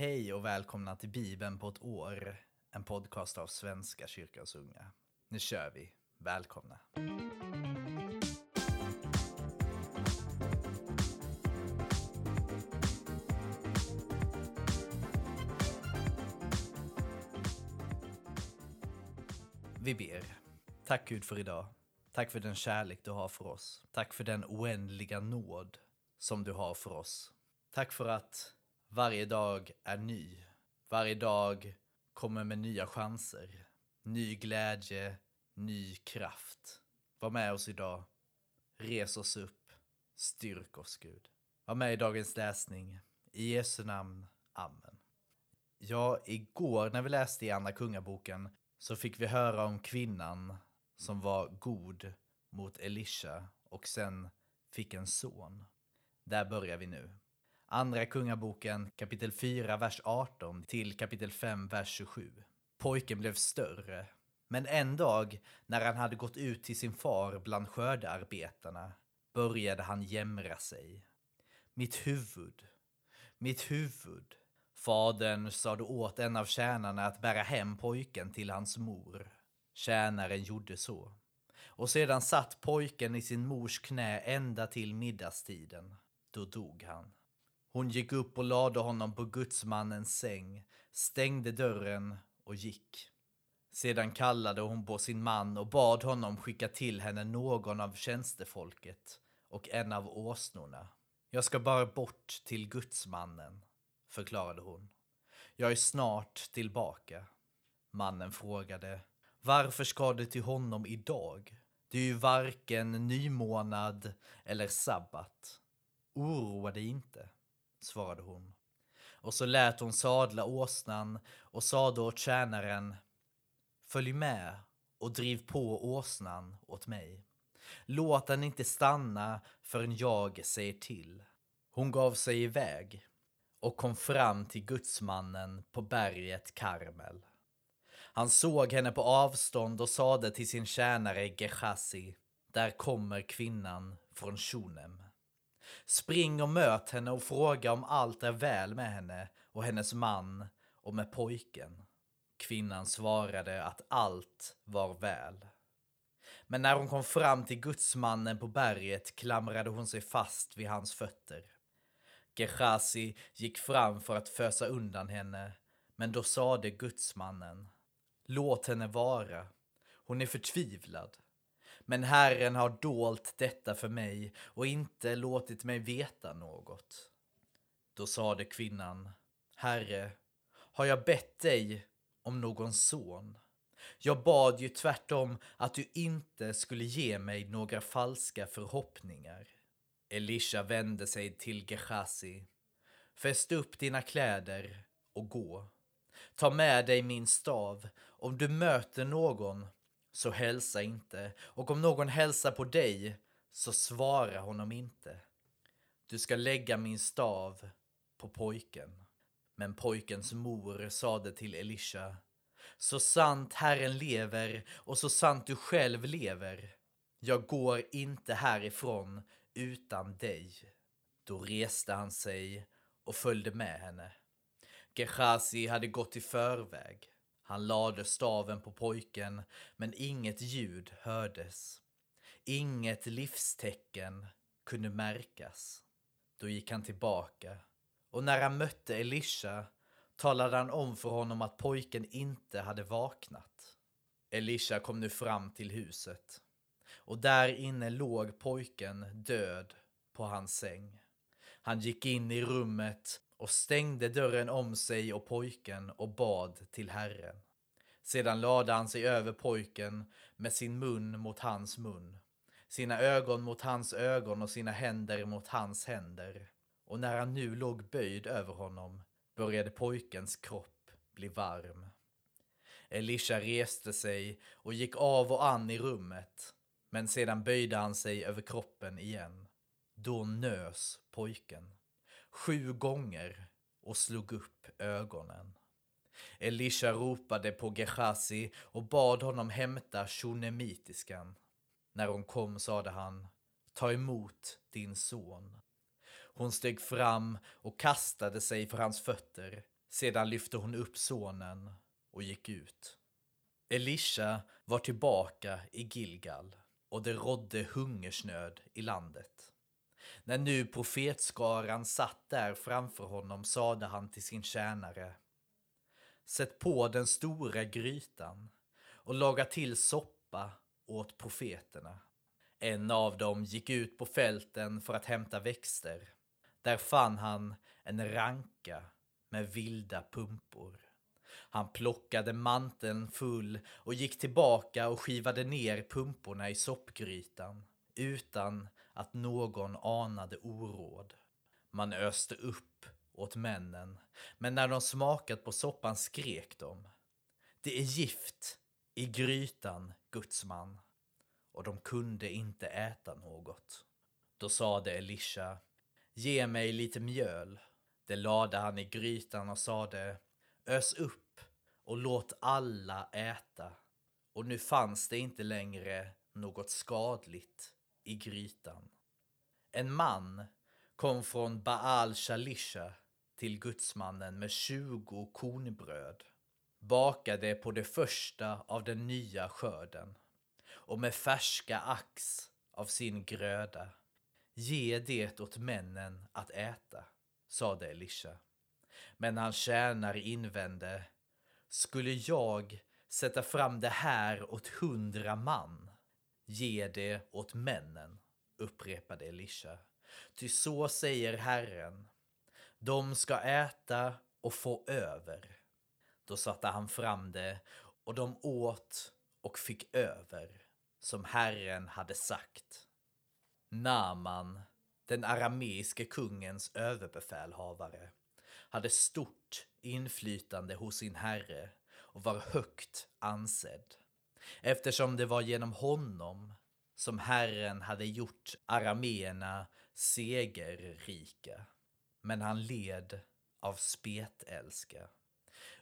Hej och välkomna till Bibeln på ett år, en podcast av Svenska kyrkans unga. Nu kör vi. Välkomna. Vi ber. Tack Gud för idag. Tack för den kärlek du har för oss. Tack för den oändliga nåd som du har för oss. Tack för att varje dag är ny. Varje dag kommer med nya chanser. Ny glädje, ny kraft. Var med oss idag. Res oss upp. Styrk oss Gud. Var med i dagens läsning. I Jesu namn. Amen. Ja, igår när vi läste i Andra Kungaboken så fick vi höra om kvinnan som var god mot Elisha och sen fick en son. Där börjar vi nu. Andra Kungaboken kapitel 4, vers 18 till kapitel 5, vers 27. Pojken blev större, men en dag när han hade gått ut till sin far bland skördearbetarna började han jämra sig. Mitt huvud, mitt huvud. Fadern sade åt en av tjänarna att bära hem pojken till hans mor. Tjänaren gjorde så. Och sedan satt pojken i sin mors knä ända till middagstiden. Då dog han. Hon gick upp och lade honom på gudsmannens säng, stängde dörren och gick. Sedan kallade hon på sin man och bad honom skicka till henne någon av tjänstefolket och en av åsnorna. Jag ska bara bort till gudsmannen, förklarade hon. Jag är snart tillbaka. Mannen frågade, varför ska du till honom idag? Det är ju varken nymånad eller sabbat. Oroa dig inte svarade hon. Och så lät hon sadla åsnan och sade åt tjänaren Följ med och driv på åsnan åt mig. Låt den inte stanna förrän jag säger till. Hon gav sig iväg och kom fram till gudsmannen på berget Karmel. Han såg henne på avstånd och sade till sin tjänare Gechasi, där kommer kvinnan från Shunem. Spring och möt henne och fråga om allt är väl med henne och hennes man och med pojken. Kvinnan svarade att allt var väl. Men när hon kom fram till gudsmannen på berget klamrade hon sig fast vid hans fötter. Gehazi gick fram för att fösa undan henne, men då sade gudsmannen Låt henne vara. Hon är förtvivlad. Men Herren har dolt detta för mig och inte låtit mig veta något. Då sade kvinnan, Herre, har jag bett dig om någon son? Jag bad ju tvärtom att du inte skulle ge mig några falska förhoppningar. Elisha vände sig till Gehazi. Fäst upp dina kläder och gå. Ta med dig min stav. Om du möter någon så hälsa inte, och om någon hälsar på dig, så svara honom inte. Du ska lägga min stav på pojken. Men pojkens mor sade till Elisha, så sant Herren lever och så sant du själv lever, jag går inte härifrån utan dig. Då reste han sig och följde med henne. Gehazi hade gått i förväg. Han lade staven på pojken, men inget ljud hördes. Inget livstecken kunde märkas. Då gick han tillbaka, och när han mötte Elisha talade han om för honom att pojken inte hade vaknat. Elisha kom nu fram till huset, och där inne låg pojken död på hans säng. Han gick in i rummet och stängde dörren om sig och pojken och bad till Herren. Sedan lade han sig över pojken med sin mun mot hans mun, sina ögon mot hans ögon och sina händer mot hans händer. Och när han nu låg böjd över honom började pojkens kropp bli varm. Elisha reste sig och gick av och an i rummet, men sedan böjde han sig över kroppen igen. Då nös pojken sju gånger och slog upp ögonen. Elisha ropade på Gehazi och bad honom hämta shunemitiskan. När hon kom sade han, ta emot din son. Hon steg fram och kastade sig för hans fötter, Sedan lyfte hon upp sonen och gick ut. Elisha var tillbaka i Gilgal och det rådde hungersnöd i landet. När nu profetskaran satt där framför honom sade han till sin tjänare Sätt på den stora grytan och laga till soppa åt profeterna. En av dem gick ut på fälten för att hämta växter. Där fann han en ranka med vilda pumpor. Han plockade manteln full och gick tillbaka och skivade ner pumporna i soppgrytan utan att någon anade oråd. Man öste upp åt männen, men när de smakat på soppan skrek de. Det är gift i grytan, gudsman. Och de kunde inte äta något. Då sade Elisha, ge mig lite mjöl. Det lade han i grytan och sade, ös upp och låt alla äta. Och nu fanns det inte längre något skadligt i grytan. En man kom från Baal Shalisha till gudsmannen med tjugo kornbröd, bakade på det första av den nya skörden och med färska ax av sin gröda. Ge det åt männen att äta, sade Elisha. Men hans tjänare invände, skulle jag sätta fram det här åt hundra man? Ge det åt männen, upprepade Elisha. Ty så säger Herren, de ska äta och få över. Då satte han fram det och de åt och fick över, som Herren hade sagt. Naman, den arameiske kungens överbefälhavare, hade stort inflytande hos sin herre och var högt ansedd, eftersom det var genom honom som Herren hade gjort arameerna segerrika. Men han led av spetälska.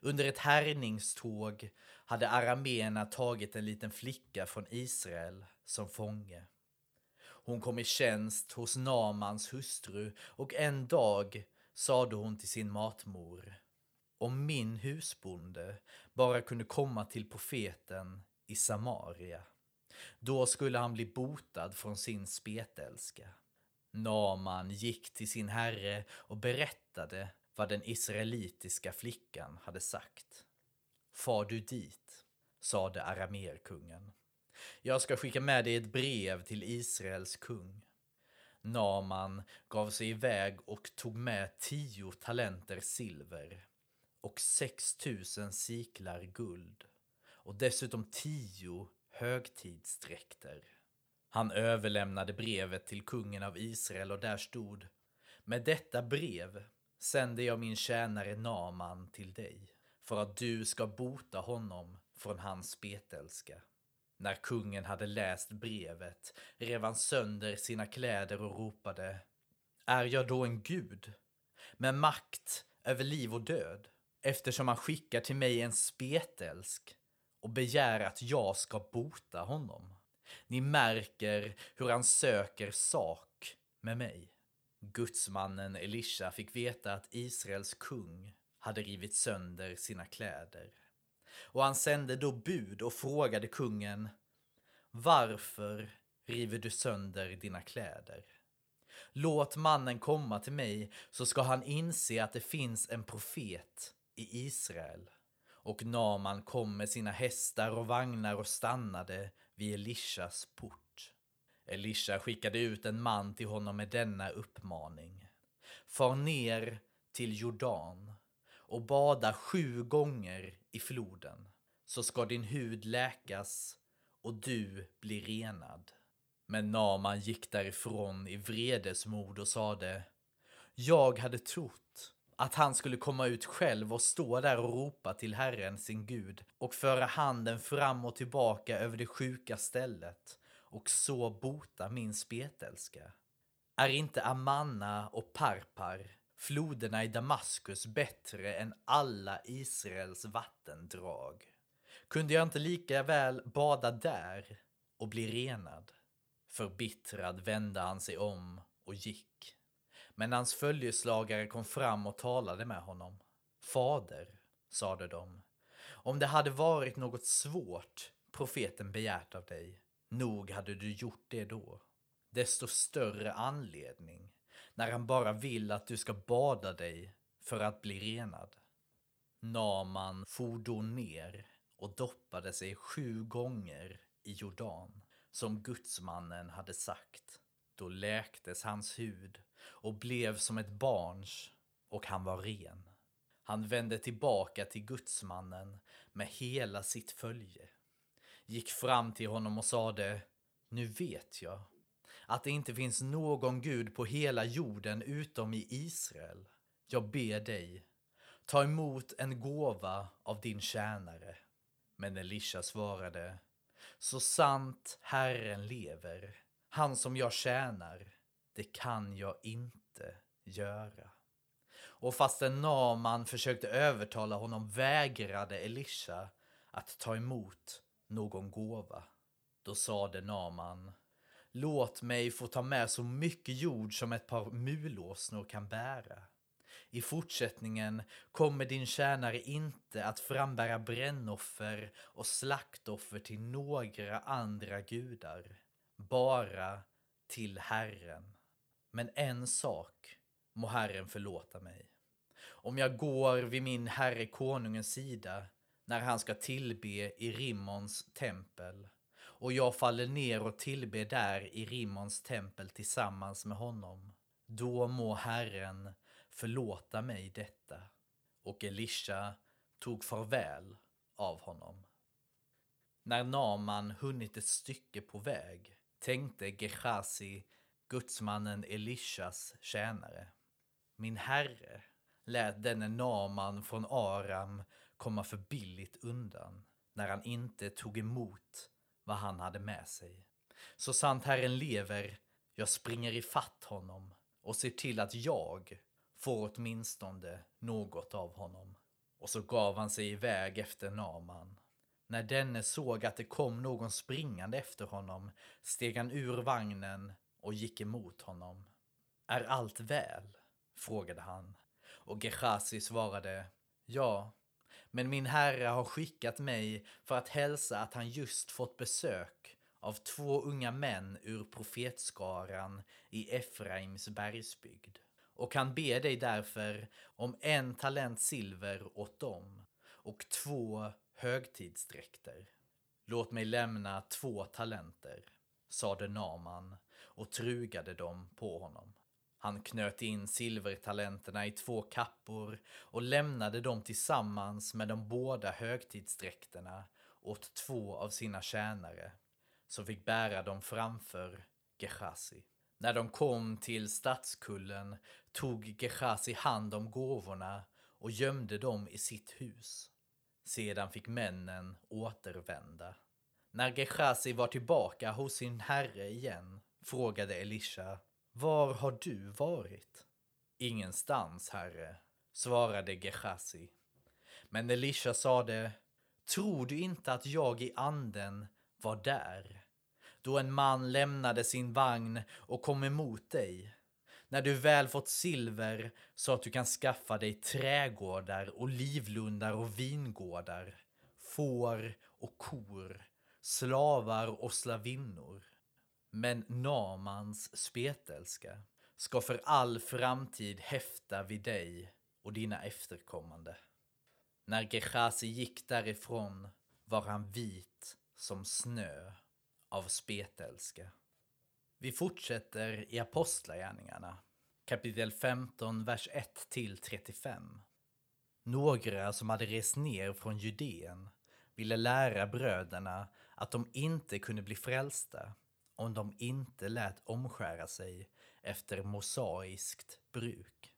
Under ett härningståg hade arameerna tagit en liten flicka från Israel som fånge. Hon kom i tjänst hos Namans hustru och en dag sade hon till sin matmor om min husbonde bara kunde komma till profeten i Samaria, då skulle han bli botad från sin spetälska. Naman gick till sin herre och berättade vad den israelitiska flickan hade sagt. Far du dit, sade aramerkungen. Jag ska skicka med dig ett brev till Israels kung. Naman gav sig iväg och tog med tio talenter silver och sex tusen siklar guld och dessutom tio högtidsdräkter. Han överlämnade brevet till kungen av Israel och där stod Med detta brev sänder jag min tjänare Naman till dig för att du ska bota honom från hans spetälska. När kungen hade läst brevet rev han sönder sina kläder och ropade Är jag då en gud med makt över liv och död eftersom han skickar till mig en spetälsk och begär att jag ska bota honom? Ni märker hur han söker sak med mig. Gudsmannen Elisha fick veta att Israels kung hade rivit sönder sina kläder. Och han sände då bud och frågade kungen Varför river du sönder dina kläder? Låt mannen komma till mig så ska han inse att det finns en profet i Israel. Och Naman kom med sina hästar och vagnar och stannade vid Elishas port. Elisha skickade ut en man till honom med denna uppmaning. Far ner till Jordan och bada sju gånger i floden, så ska din hud läkas och du bli renad. Men Naman gick därifrån i vredesmod och sade Jag hade trott att han skulle komma ut själv och stå där och ropa till Herren sin Gud och föra handen fram och tillbaka över det sjuka stället och så bota min spetälska. Är inte Amanna och Parpar, floderna i Damaskus, bättre än alla Israels vattendrag? Kunde jag inte lika väl bada där och bli renad? Förbittrad vände han sig om och gick. Men hans följeslagare kom fram och talade med honom. Fader, sade de, om det hade varit något svårt profeten begärt av dig, nog hade du gjort det då. Desto större anledning när han bara vill att du ska bada dig för att bli renad. Naman for då ner och doppade sig sju gånger i Jordan, som gudsmannen hade sagt. Då läktes hans hud och blev som ett barns och han var ren. Han vände tillbaka till gudsmannen med hela sitt följe, gick fram till honom och sade Nu vet jag att det inte finns någon gud på hela jorden utom i Israel. Jag ber dig, ta emot en gåva av din tjänare. Men Elisha svarade, så sant Herren lever, han som jag tjänar, det kan jag inte göra. Och fastän Naman försökte övertala honom vägrade Elisha att ta emot någon gåva. Då sade Naman, låt mig få ta med så mycket jord som ett par mulåsnor kan bära. I fortsättningen kommer din tjänare inte att frambära brännoffer och slaktoffer till några andra gudar, bara till Herren. Men en sak må Herren förlåta mig. Om jag går vid min herre konungens sida när han ska tillbe i Rimmons tempel och jag faller ner och tillber där i Rimmons tempel tillsammans med honom, då må Herren förlåta mig detta. Och Elisha tog farväl av honom. När Naman hunnit ett stycke på väg tänkte Gehazi, gudsmannen Elishas tjänare. Min herre lät denne Naman från Aram komma för billigt undan när han inte tog emot vad han hade med sig. Så sant Herren lever, jag springer i fatt honom och ser till att jag får åtminstone något av honom. Och så gav han sig iväg efter Naman. När denne såg att det kom någon springande efter honom steg han ur vagnen och gick emot honom. Är allt väl? frågade han. Och Gehazi svarade Ja, men min herre har skickat mig för att hälsa att han just fått besök av två unga män ur profetskaran i Efraims bergsbygd och han ber dig därför om en talent silver åt dem och två högtidsdräkter. Låt mig lämna två talenter, sade Naman och trugade dem på honom. Han knöt in silvertalenterna i två kappor och lämnade dem tillsammans med de båda högtidsdräkterna åt två av sina tjänare, som fick bära dem framför Gehazi. När de kom till stadskullen tog Gehazi hand om gåvorna och gömde dem i sitt hus. Sedan fick männen återvända. När Gehazi var tillbaka hos sin herre igen frågade Elisha Var har du varit? Ingenstans, herre, svarade Gehazi. Men Elisha sade Tror du inte att jag i anden var där? då en man lämnade sin vagn och kom emot dig. När du väl fått silver så att du kan skaffa dig trädgårdar, olivlundar och vingårdar, får och kor, slavar och slavinnor. Men Namans spetälska ska för all framtid häfta vid dig och dina efterkommande. När Gehazi gick därifrån var han vit som snö av spetälska. Vi fortsätter i Apostlagärningarna, kapitel 15, vers 1 till 35. Några som hade rest ner från Judeen ville lära bröderna att de inte kunde bli frälsta om de inte lät omskära sig efter mosaiskt bruk.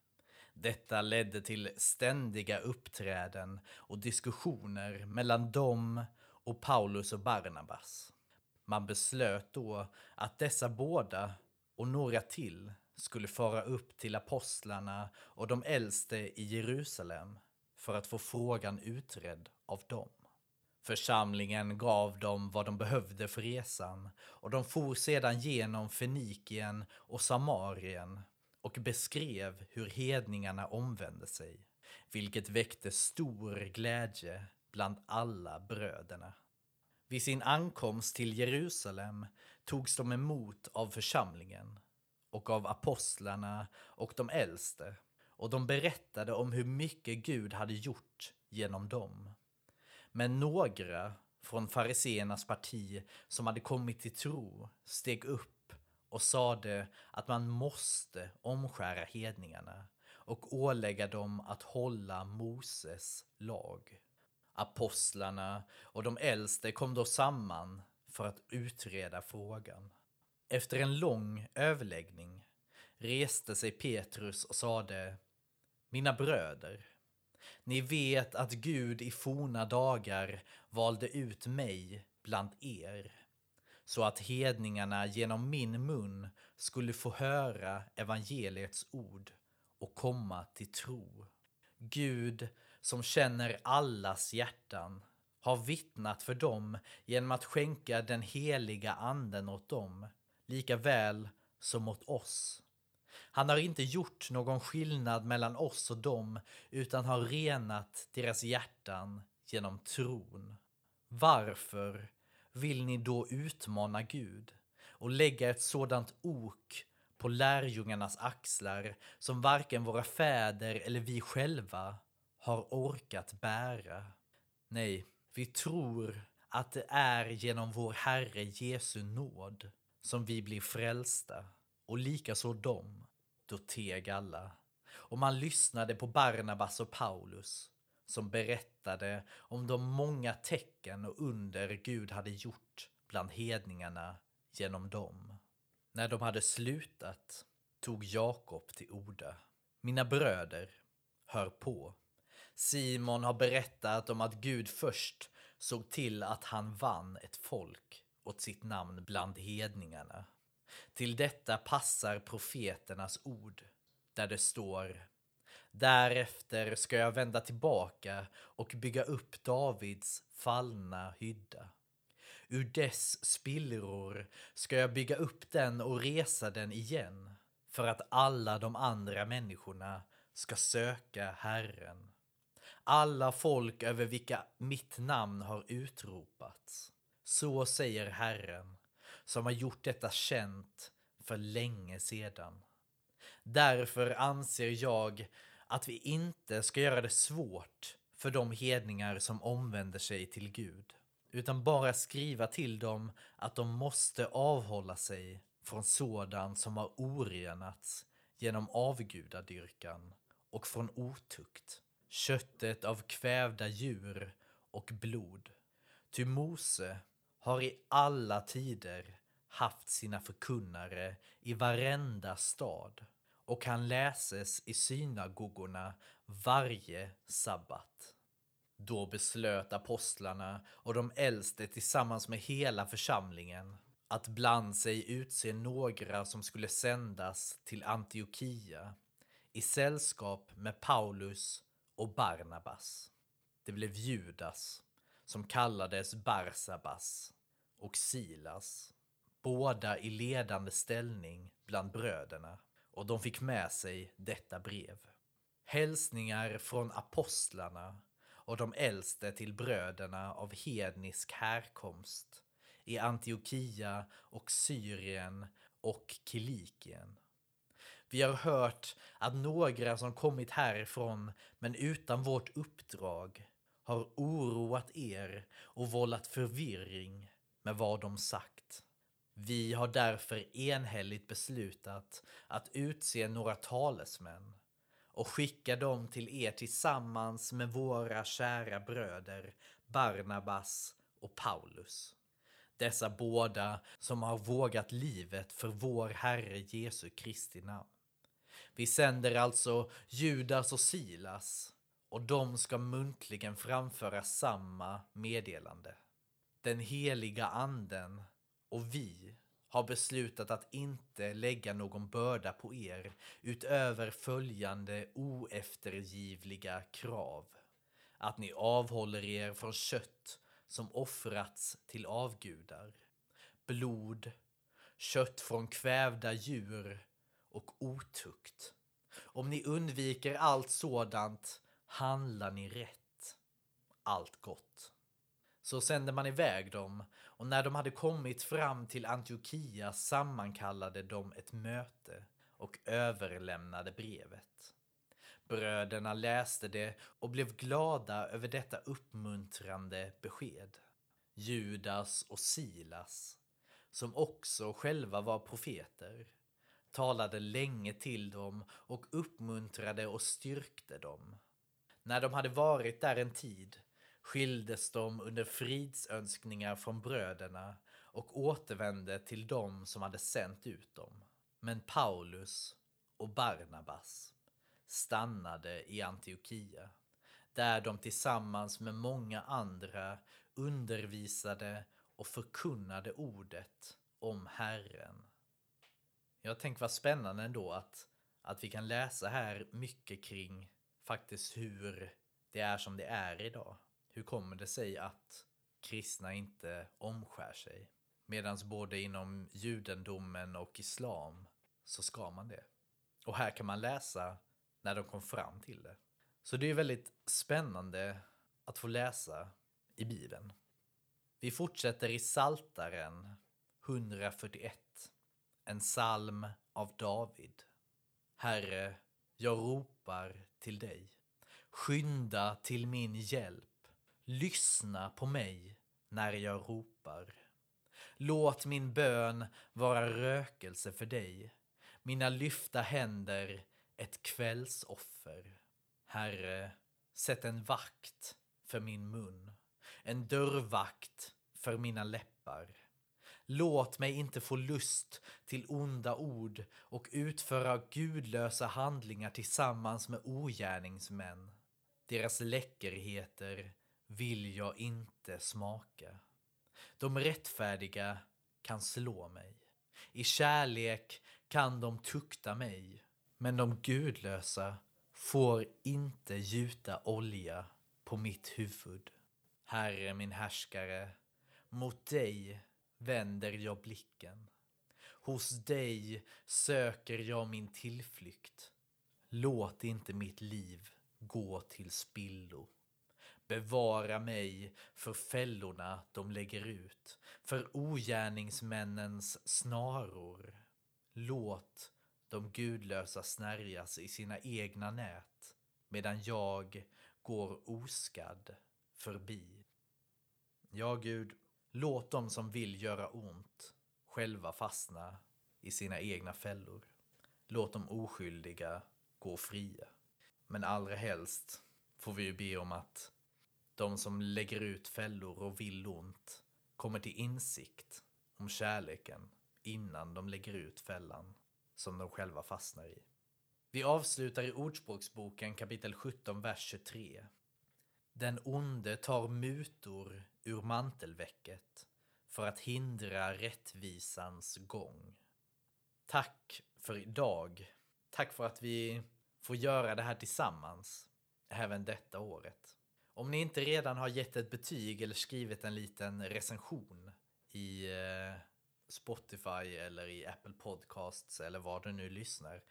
Detta ledde till ständiga uppträden och diskussioner mellan dem och Paulus och Barnabas. Man beslöt då att dessa båda och några till skulle fara upp till apostlarna och de äldste i Jerusalem för att få frågan utredd av dem. Församlingen gav dem vad de behövde för resan och de for sedan genom Fenikien och Samarien och beskrev hur hedningarna omvände sig. vilket väckte stor glädje bland alla bröderna. Vid sin ankomst till Jerusalem togs de emot av församlingen och av apostlarna och de äldste och de berättade om hur mycket Gud hade gjort genom dem. Men några från fariseernas parti som hade kommit till tro steg upp och sade att man måste omskära hedningarna och ålägga dem att hålla Moses lag. Apostlarna och de äldste kom då samman för att utreda frågan. Efter en lång överläggning reste sig Petrus och sade Mina bröder, ni vet att Gud i forna dagar valde ut mig bland er så att hedningarna genom min mun skulle få höra evangeliets ord och komma till tro. Gud som känner allas hjärtan har vittnat för dem genom att skänka den heliga anden åt dem, lika väl som åt oss. Han har inte gjort någon skillnad mellan oss och dem, utan har renat deras hjärtan genom tron. Varför vill ni då utmana Gud och lägga ett sådant ok på lärjungarnas axlar som varken våra fäder eller vi själva har orkat bära? Nej, vi tror att det är genom vår Herre Jesu nåd som vi blir frälsta och likaså dem. Då teg alla och man lyssnade på Barnabas och Paulus som berättade om de många tecken och under Gud hade gjort bland hedningarna genom dem. När de hade slutat tog Jakob till orda. Mina bröder, hör på. Simon har berättat om att Gud först såg till att han vann ett folk åt sitt namn bland hedningarna. Till detta passar profeternas ord, där det står Därefter ska jag vända tillbaka och bygga upp Davids fallna hydda. Ur dess spillror ska jag bygga upp den och resa den igen, för att alla de andra människorna ska söka Herren. Alla folk över vilka mitt namn har utropats. Så säger Herren, som har gjort detta känt för länge sedan. Därför anser jag att vi inte ska göra det svårt för de hedningar som omvänder sig till Gud, utan bara skriva till dem att de måste avhålla sig från sådant som har orenats genom avgudadyrkan och från otukt, köttet av kvävda djur och blod. Ty Mose har i alla tider haft sina förkunnare i varenda stad och han läses i synagogorna varje sabbat. Då beslöt apostlarna och de äldste tillsammans med hela församlingen att bland sig utse några som skulle sändas till Antiochia i sällskap med Paulus och Barnabas. Det blev Judas, som kallades Barsabas, och Silas, båda i ledande ställning bland bröderna och de fick med sig detta brev. Hälsningar från apostlarna och de äldste till bröderna av hednisk härkomst i Antiochia och Syrien och Kilikien. Vi har hört att några som kommit härifrån men utan vårt uppdrag har oroat er och vållat förvirring med vad de sagt. Vi har därför enhälligt beslutat att utse några talesmän och skicka dem till er tillsammans med våra kära bröder Barnabas och Paulus. Dessa båda som har vågat livet för vår Herre Jesu Kristi namn. Vi sänder alltså Judas och Silas och de ska muntligen framföra samma meddelande. Den heliga anden och vi har beslutat att inte lägga någon börda på er utöver följande oeftergivliga krav. Att ni avhåller er från kött som offrats till avgudar, blod, kött från kvävda djur och otukt. Om ni undviker allt sådant handlar ni rätt, allt gott. Så sände man iväg dem och när de hade kommit fram till Antiochia sammankallade de ett möte och överlämnade brevet. Bröderna läste det och blev glada över detta uppmuntrande besked. Judas och Silas, som också själva var profeter, talade länge till dem och uppmuntrade och styrkte dem. När de hade varit där en tid skildes de under fridsönskningar från bröderna och återvände till dem som hade sänt ut dem. Men Paulus och Barnabas stannade i Antiochia, där de tillsammans med många andra undervisade och förkunnade ordet om Herren. Jag tänker vad spännande ändå att, att vi kan läsa här mycket kring faktiskt hur det är som det är idag. Hur kommer det sig att kristna inte omskär sig? Medan både inom judendomen och islam så ska man det. Och här kan man läsa när de kom fram till det. Så det är väldigt spännande att få läsa i Bibeln. Vi fortsätter i Saltaren 141, en psalm av David. Herre, jag ropar till dig. Skynda till min hjälp. Lyssna på mig när jag ropar. Låt min bön vara rökelse för dig, mina lyfta händer ett kvällsoffer. Herre, sätt en vakt för min mun, en dörrvakt för mina läppar. Låt mig inte få lust till onda ord och utföra gudlösa handlingar tillsammans med ogärningsmän. Deras läckerheter vill jag inte smaka. De rättfärdiga kan slå mig. I kärlek kan de tukta mig. Men de gudlösa får inte gjuta olja på mitt huvud. Herre min härskare, mot dig vänder jag blicken. Hos dig söker jag min tillflykt. Låt inte mitt liv gå till spillo. Bevara mig för fällorna de lägger ut, för ogärningsmännens snaror. Låt de gudlösa snärjas i sina egna nät, medan jag går oskadd förbi. Ja, Gud, låt dem som vill göra ont själva fastna i sina egna fällor. Låt de oskyldiga gå fria. Men allra helst får vi ju be om att de som lägger ut fällor och vill ont kommer till insikt om kärleken innan de lägger ut fällan som de själva fastnar i. Vi avslutar i Ordspråksboken kapitel 17, vers 23. Den onde tar mutor ur mantelväcket för att hindra rättvisans gång. Tack för idag. Tack för att vi får göra det här tillsammans, även detta året. Om ni inte redan har gett ett betyg eller skrivit en liten recension i eh, Spotify eller i Apple Podcasts eller var du nu lyssnar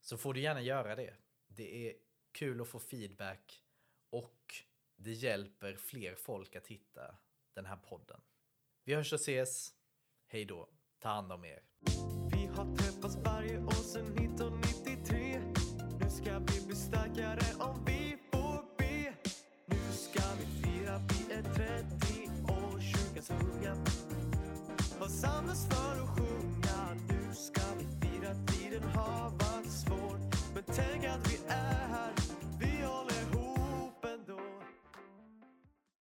så får du gärna göra det. Det är kul att få feedback och det hjälper fler folk att hitta den här podden. Vi hörs och ses. Hej då. Ta hand om er. Vi har träffats varje år sedan 1993. Nu ska vi bli starkare om vi 30 år, kyrkans unga har samlats för att sjunga. Nu ska vi fira, tiden har varit svår. Men tänk att vi är här